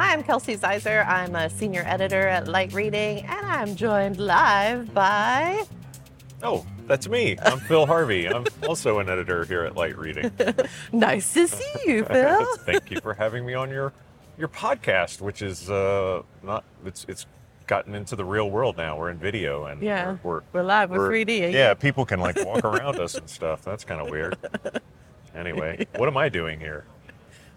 Hi, I'm Kelsey Ziser. I'm a senior editor at Light Reading, and I'm joined live by. Oh, that's me. I'm Phil Harvey. I'm also an editor here at Light Reading. nice to see you, Phil. Thank you for having me on your your podcast, which is uh, not it's it's gotten into the real world now. We're in video and yeah, we're, we're, we're live with 3D. Yeah, people can like walk around us and stuff. That's kind of weird. Anyway, what am I doing here?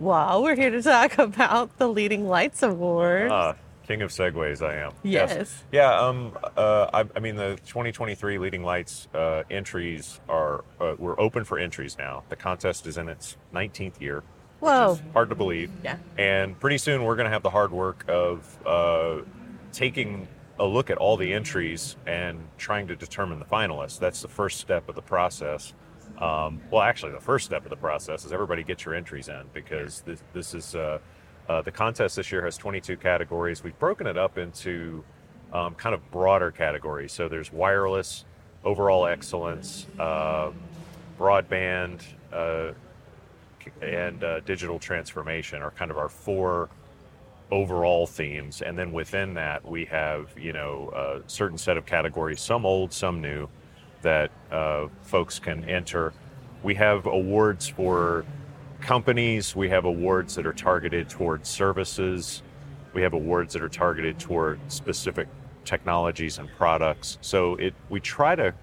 Well, we're here to talk about the Leading Lights Award. Ah, king of segues, I am. Yes. Yeah. Um. Uh. I, I mean, the 2023 Leading Lights uh, entries are uh, we're open for entries now. The contest is in its 19th year. Whoa. hard to believe. Yeah. And pretty soon we're going to have the hard work of uh, taking a look at all the entries and trying to determine the finalists. That's the first step of the process. Um, well, actually, the first step of the process is everybody get your entries in because this, this is uh, uh, the contest this year has 22 categories. We've broken it up into um, kind of broader categories. So there's wireless, overall excellence, um, broadband, uh, and uh, digital transformation are kind of our four overall themes. And then within that, we have you know a certain set of categories, some old, some new, that uh, folks can enter. We have awards for companies. We have awards that are targeted towards services. We have awards that are targeted toward specific technologies and products. So it we try to,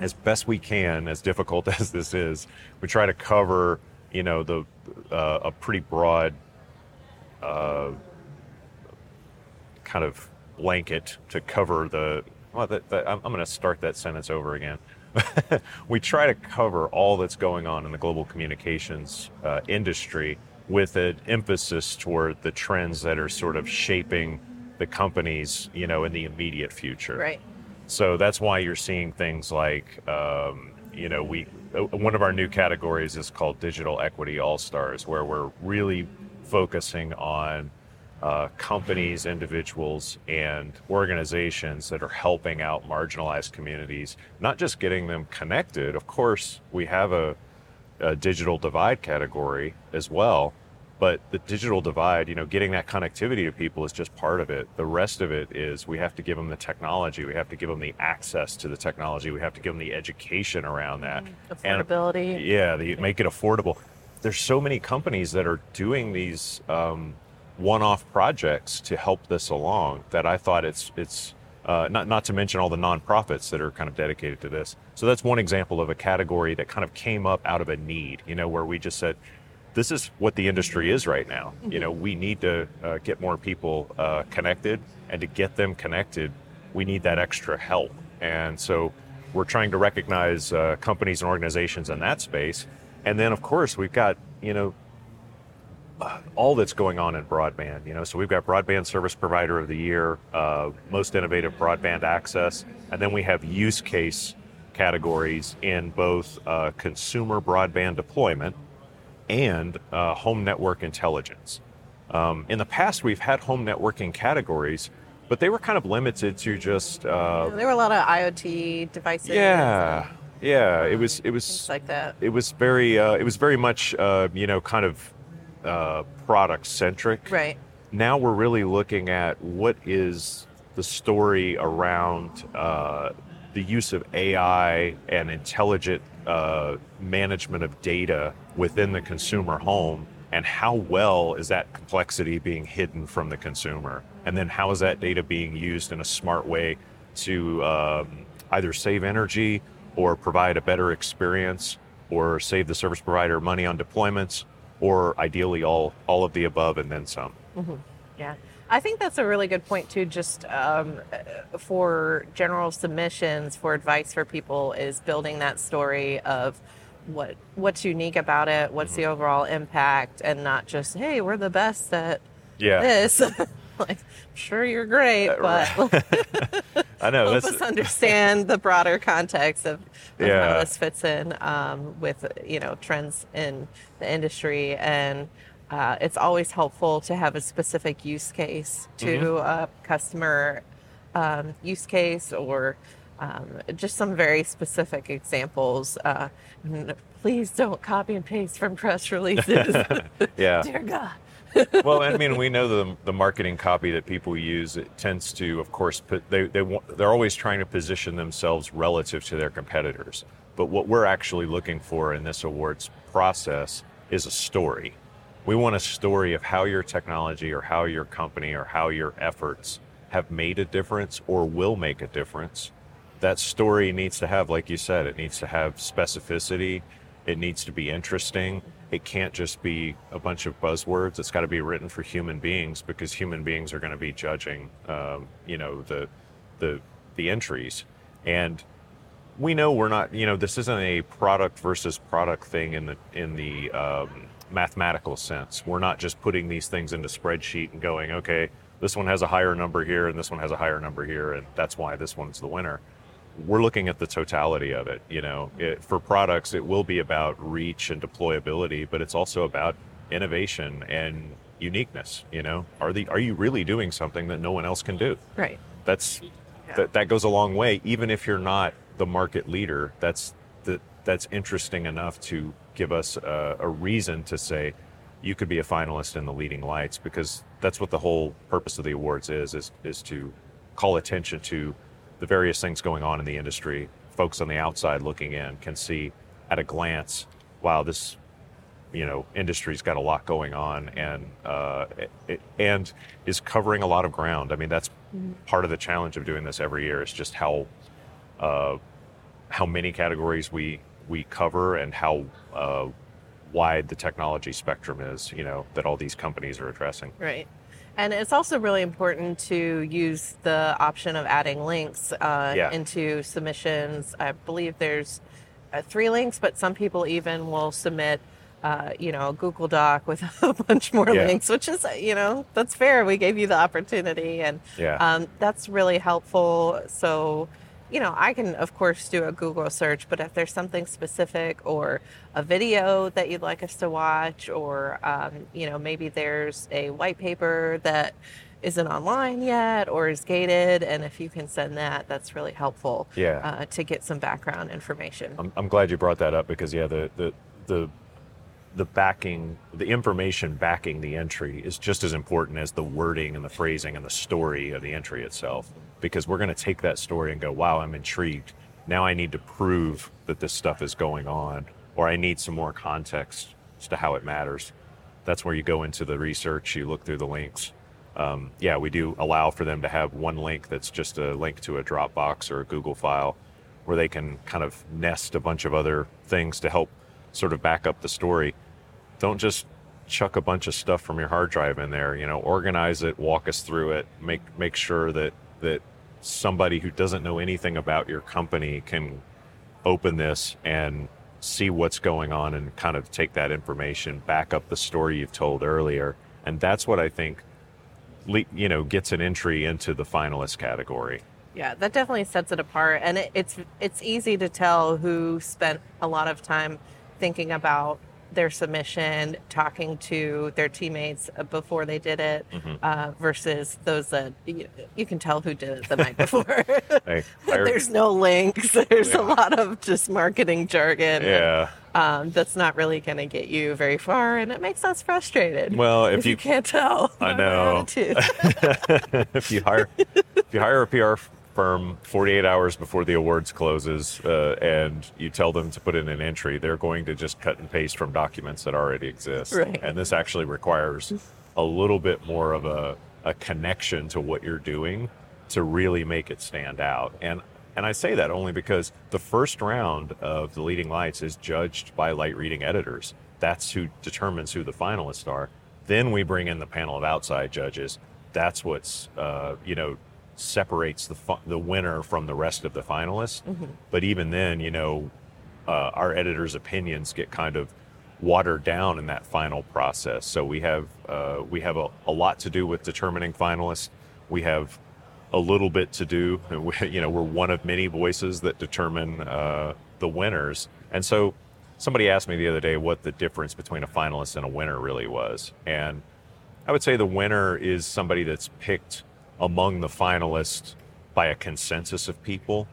as best we can, as difficult as this is, we try to cover you know the uh, a pretty broad uh, kind of blanket to cover the. Well, that, that, I'm, I'm going to start that sentence over again. we try to cover all that's going on in the global communications uh, industry with an emphasis toward the trends that are sort of shaping the companies, you know, in the immediate future. Right. So that's why you're seeing things like, um, you know, we uh, one of our new categories is called Digital Equity All Stars, where we're really focusing on uh, companies, individuals, and organizations that are helping out marginalized communities, not just getting them connected. Of course, we have a, a digital divide category as well, but the digital divide, you know, getting that connectivity to people is just part of it. The rest of it is we have to give them the technology, we have to give them the access to the technology, we have to give them the education around that. Affordability. And, yeah, the, make it affordable. There's so many companies that are doing these um, one-off projects to help this along that I thought it's it's uh, not not to mention all the nonprofits that are kind of dedicated to this. So that's one example of a category that kind of came up out of a need, you know, where we just said, this is what the industry is right now. Mm-hmm. You know, we need to uh, get more people uh, connected, and to get them connected, we need that extra help. And so we're trying to recognize uh, companies and organizations in that space. And then, of course, we've got you know all that's going on in broadband. You know, so we've got broadband service provider of the year, uh, most innovative broadband access, and then we have use case categories in both uh, consumer broadband deployment and uh, home network intelligence. Um, in the past, we've had home networking categories, but they were kind of limited to just. Uh, there were a lot of IoT devices. Yeah, yeah. It was. It was like that. It was very. Uh, it was very much. Uh, you know, kind of uh, product centric. Right. Now we're really looking at what is the story around uh, the use of AI and intelligent uh, management of data within the consumer home, and how well is that complexity being hidden from the consumer? And then how is that data being used in a smart way to um, either save energy or provide a better experience or save the service provider money on deployments or ideally all all of the above and then some. Mm-hmm. Yeah. I think that's a really good point too. Just um, for general submissions for advice for people is building that story of what what's unique about it, what's mm-hmm. the overall impact, and not just hey, we're the best at yeah. this. like, I'm sure you're great, uh, but I know. help us understand the broader context of, of yeah. how this fits in um, with you know trends in the industry, and uh, it's always helpful to have a specific use case to mm-hmm. a customer um, use case or. Um, just some very specific examples. Uh, please don't copy and paste from press releases. yeah. Dear God. well, I mean, we know the the marketing copy that people use. It tends to, of course, put they they they're always trying to position themselves relative to their competitors. But what we're actually looking for in this awards process is a story. We want a story of how your technology or how your company or how your efforts have made a difference or will make a difference. That story needs to have, like you said, it needs to have specificity. It needs to be interesting. It can't just be a bunch of buzzwords. It's got to be written for human beings because human beings are going to be judging, um, you know, the the the entries. And we know we're not, you know, this isn't a product versus product thing in the in the um, mathematical sense. We're not just putting these things into spreadsheet and going, okay, this one has a higher number here and this one has a higher number here, and that's why this one's the winner. We're looking at the totality of it. You know, it, for products, it will be about reach and deployability, but it's also about innovation and uniqueness. You know, are the are you really doing something that no one else can do? Right. That's yeah. that that goes a long way. Even if you're not the market leader, that's the that's interesting enough to give us a, a reason to say you could be a finalist in the leading lights because that's what the whole purpose of the awards is is is to call attention to the various things going on in the industry. Folks on the outside looking in can see at a glance, wow, this you know industry's got a lot going on and uh, it, and is covering a lot of ground. I mean, that's mm-hmm. part of the challenge of doing this every year is just how uh, how many categories we we cover and how uh, wide the technology spectrum is, you know, that all these companies are addressing. Right. And it's also really important to use the option of adding links uh, yeah. into submissions. I believe there's uh, three links, but some people even will submit, uh, you know, a Google Doc with a bunch more yeah. links, which is, you know, that's fair. We gave you the opportunity, and yeah. um, that's really helpful. So you know, I can, of course, do a Google search, but if there's something specific or a video that you'd like us to watch, or, um, you know, maybe there's a white paper that isn't online yet or is gated, and if you can send that, that's really helpful yeah. Uh, to get some background information. I'm, I'm glad you brought that up because, yeah, the, the, the the backing, the information backing the entry is just as important as the wording and the phrasing and the story of the entry itself. Because we're going to take that story and go, wow, I'm intrigued. Now I need to prove that this stuff is going on, or I need some more context as to how it matters. That's where you go into the research, you look through the links. Um, yeah, we do allow for them to have one link that's just a link to a Dropbox or a Google file where they can kind of nest a bunch of other things to help sort of back up the story. Don't just chuck a bunch of stuff from your hard drive in there. You know, organize it, walk us through it, make make sure that that somebody who doesn't know anything about your company can open this and see what's going on and kind of take that information, back up the story you've told earlier, and that's what I think, you know, gets an entry into the finalist category. Yeah, that definitely sets it apart, and it, it's it's easy to tell who spent a lot of time thinking about their submission, talking to their teammates before they did it, mm-hmm. uh, versus those that you, you, can tell who did it the night before. There's no links. There's yeah. a lot of just marketing jargon. Yeah. Um, that's not really going to get you very far, and it makes us frustrated. Well, if, if you, you, can't tell, I know. if you hire if you hire a PR firm 48 hours before the awards closes uh, and you tell them to put in an entry, they're going to just cut and paste from documents that already exist. Right. And this actually requires a little bit more of a, a connection to what you're doing to really make it stand out. And and I say that only because the first round of the leading lights is judged by light reading editors. That's who determines who the finalists are. Then we bring in the panel of outside judges. That's what's uh, you know separates the the winner from the rest of the finalists. Mm-hmm. But even then, you know, uh, our editors' opinions get kind of watered down in that final process. So we have uh, we have a, a, lot to do with determining finalists. We have a little bit to do. We, you know, we're one of many voices that determine uh, the winners. And so, somebody asked me the other day what the difference between a finalist and a winner really was, and I would say the winner is somebody that's picked among the finalists by a consensus of people.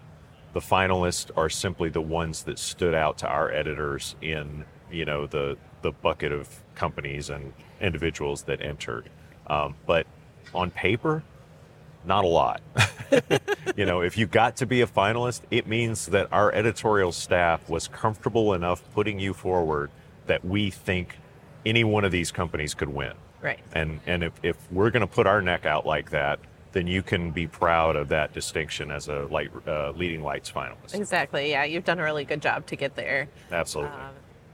The finalists are simply the ones that stood out to our editors in you know the the bucket of companies and individuals that entered. Um, but on paper, not a lot. you know, if you got to be a finalist, it means that our editorial staff was comfortable enough putting you forward that we think any one of these companies could win. Right. And and if, if we're going to put our neck out like that, then you can be proud of that distinction as a light uh, leading lights finalist. Exactly. Yeah, you've done a really good job to get there. Absolutely. Um,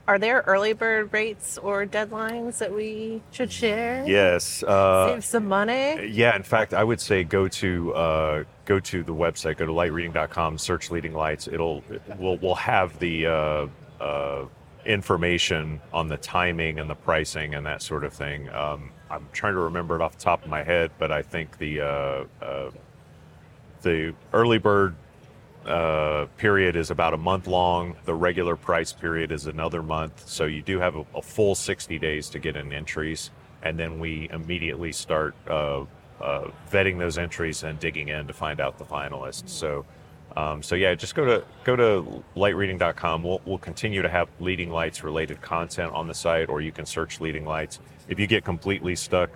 are there early bird rates or deadlines that we should share? Yes. Uh, Save some money. Yeah. In fact, I would say go to uh, go to the website, go to lightreading.com, search leading lights. It'll we'll we'll have the uh, uh, information on the timing and the pricing and that sort of thing. Um, I'm trying to remember it off the top of my head, but I think the uh, uh, the early bird uh, period is about a month long. The regular price period is another month. So you do have a, a full 60 days to get in entries. And then we immediately start uh, uh, vetting those entries and digging in to find out the finalists. So, um, so yeah, just go to go to lightreading.com. We'll, we'll continue to have leading lights related content on the site, or you can search leading lights. If you get completely stuck,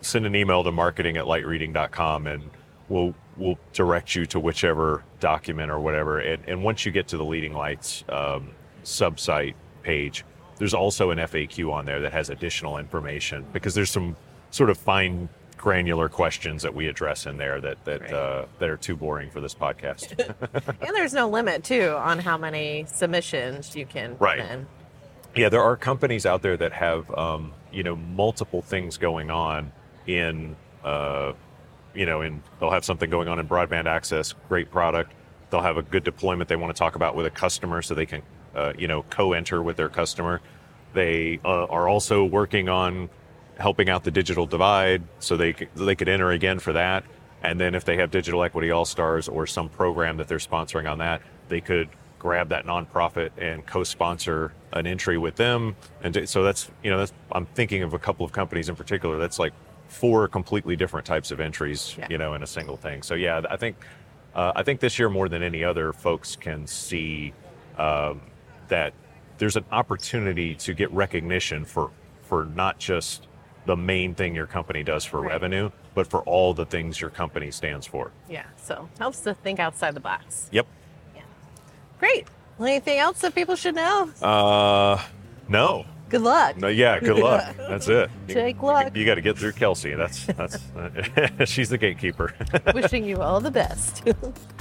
send an email to marketing at lightreading.com and we'll we'll direct you to whichever document or whatever. And, and once you get to the Leading Lights um, subsite page, there's also an FAQ on there that has additional information because there's some sort of fine granular questions that we address in there that that right. uh, that are too boring for this podcast. and there's no limit too on how many submissions you can right. Yeah, there are companies out there that have um, you know multiple things going on in uh, you know, and they'll have something going on in broadband access, great product. They'll have a good deployment they want to talk about with a customer so they can, uh, you know, co-enter with their customer. They uh, are also working on helping out the digital divide so they could, they could enter again for that. And then if they have Digital Equity All Stars or some program that they're sponsoring on that, they could grab that nonprofit and co-sponsor an entry with them. And so that's you know that's I'm thinking of a couple of companies in particular. That's like four completely different types of entries, yeah. you know, in a single thing. So yeah, I think uh, I think this year more than any other, folks can see um, that there's an opportunity to get recognition for for not just the main thing your company does for right. revenue, but for all the things your company stands for. Yeah, so helps to think outside the box. Yep. Yeah. Great. Anything else that people should know? Uh, no. Good luck. No, yeah, good luck. That's it. Take luck. You, you got to get through Kelsey. That's that's. she's the gatekeeper. Wishing you all the best.